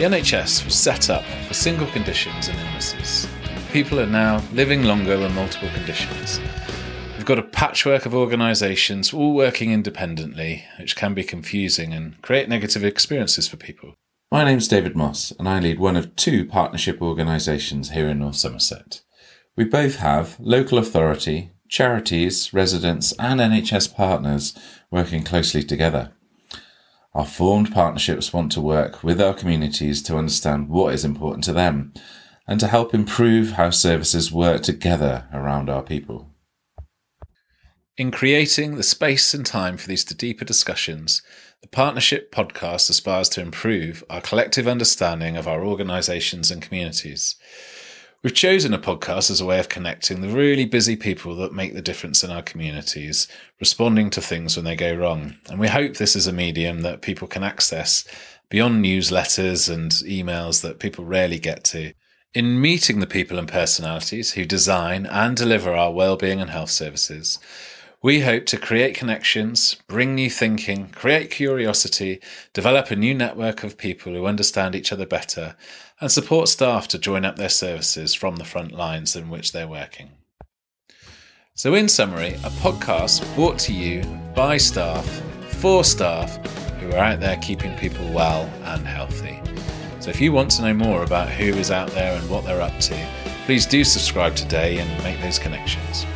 The NHS was set up for single conditions and illnesses. People are now living longer with multiple conditions. We've got a patchwork of organisations all working independently, which can be confusing and create negative experiences for people. My name's David Moss, and I lead one of two partnership organisations here in North Somerset. We both have local authority, charities, residents, and NHS partners working closely together. Our formed partnerships want to work with our communities to understand what is important to them and to help improve how services work together around our people. In creating the space and time for these deeper discussions, the Partnership podcast aspires to improve our collective understanding of our organisations and communities. We've chosen a podcast as a way of connecting the really busy people that make the difference in our communities, responding to things when they go wrong. And we hope this is a medium that people can access beyond newsletters and emails that people rarely get to. In meeting the people and personalities who design and deliver our well-being and health services, we hope to create connections, bring new thinking, create curiosity, develop a new network of people who understand each other better, and support staff to join up their services from the front lines in which they're working. So, in summary, a podcast brought to you by staff, for staff who are out there keeping people well and healthy. So, if you want to know more about who is out there and what they're up to, please do subscribe today and make those connections.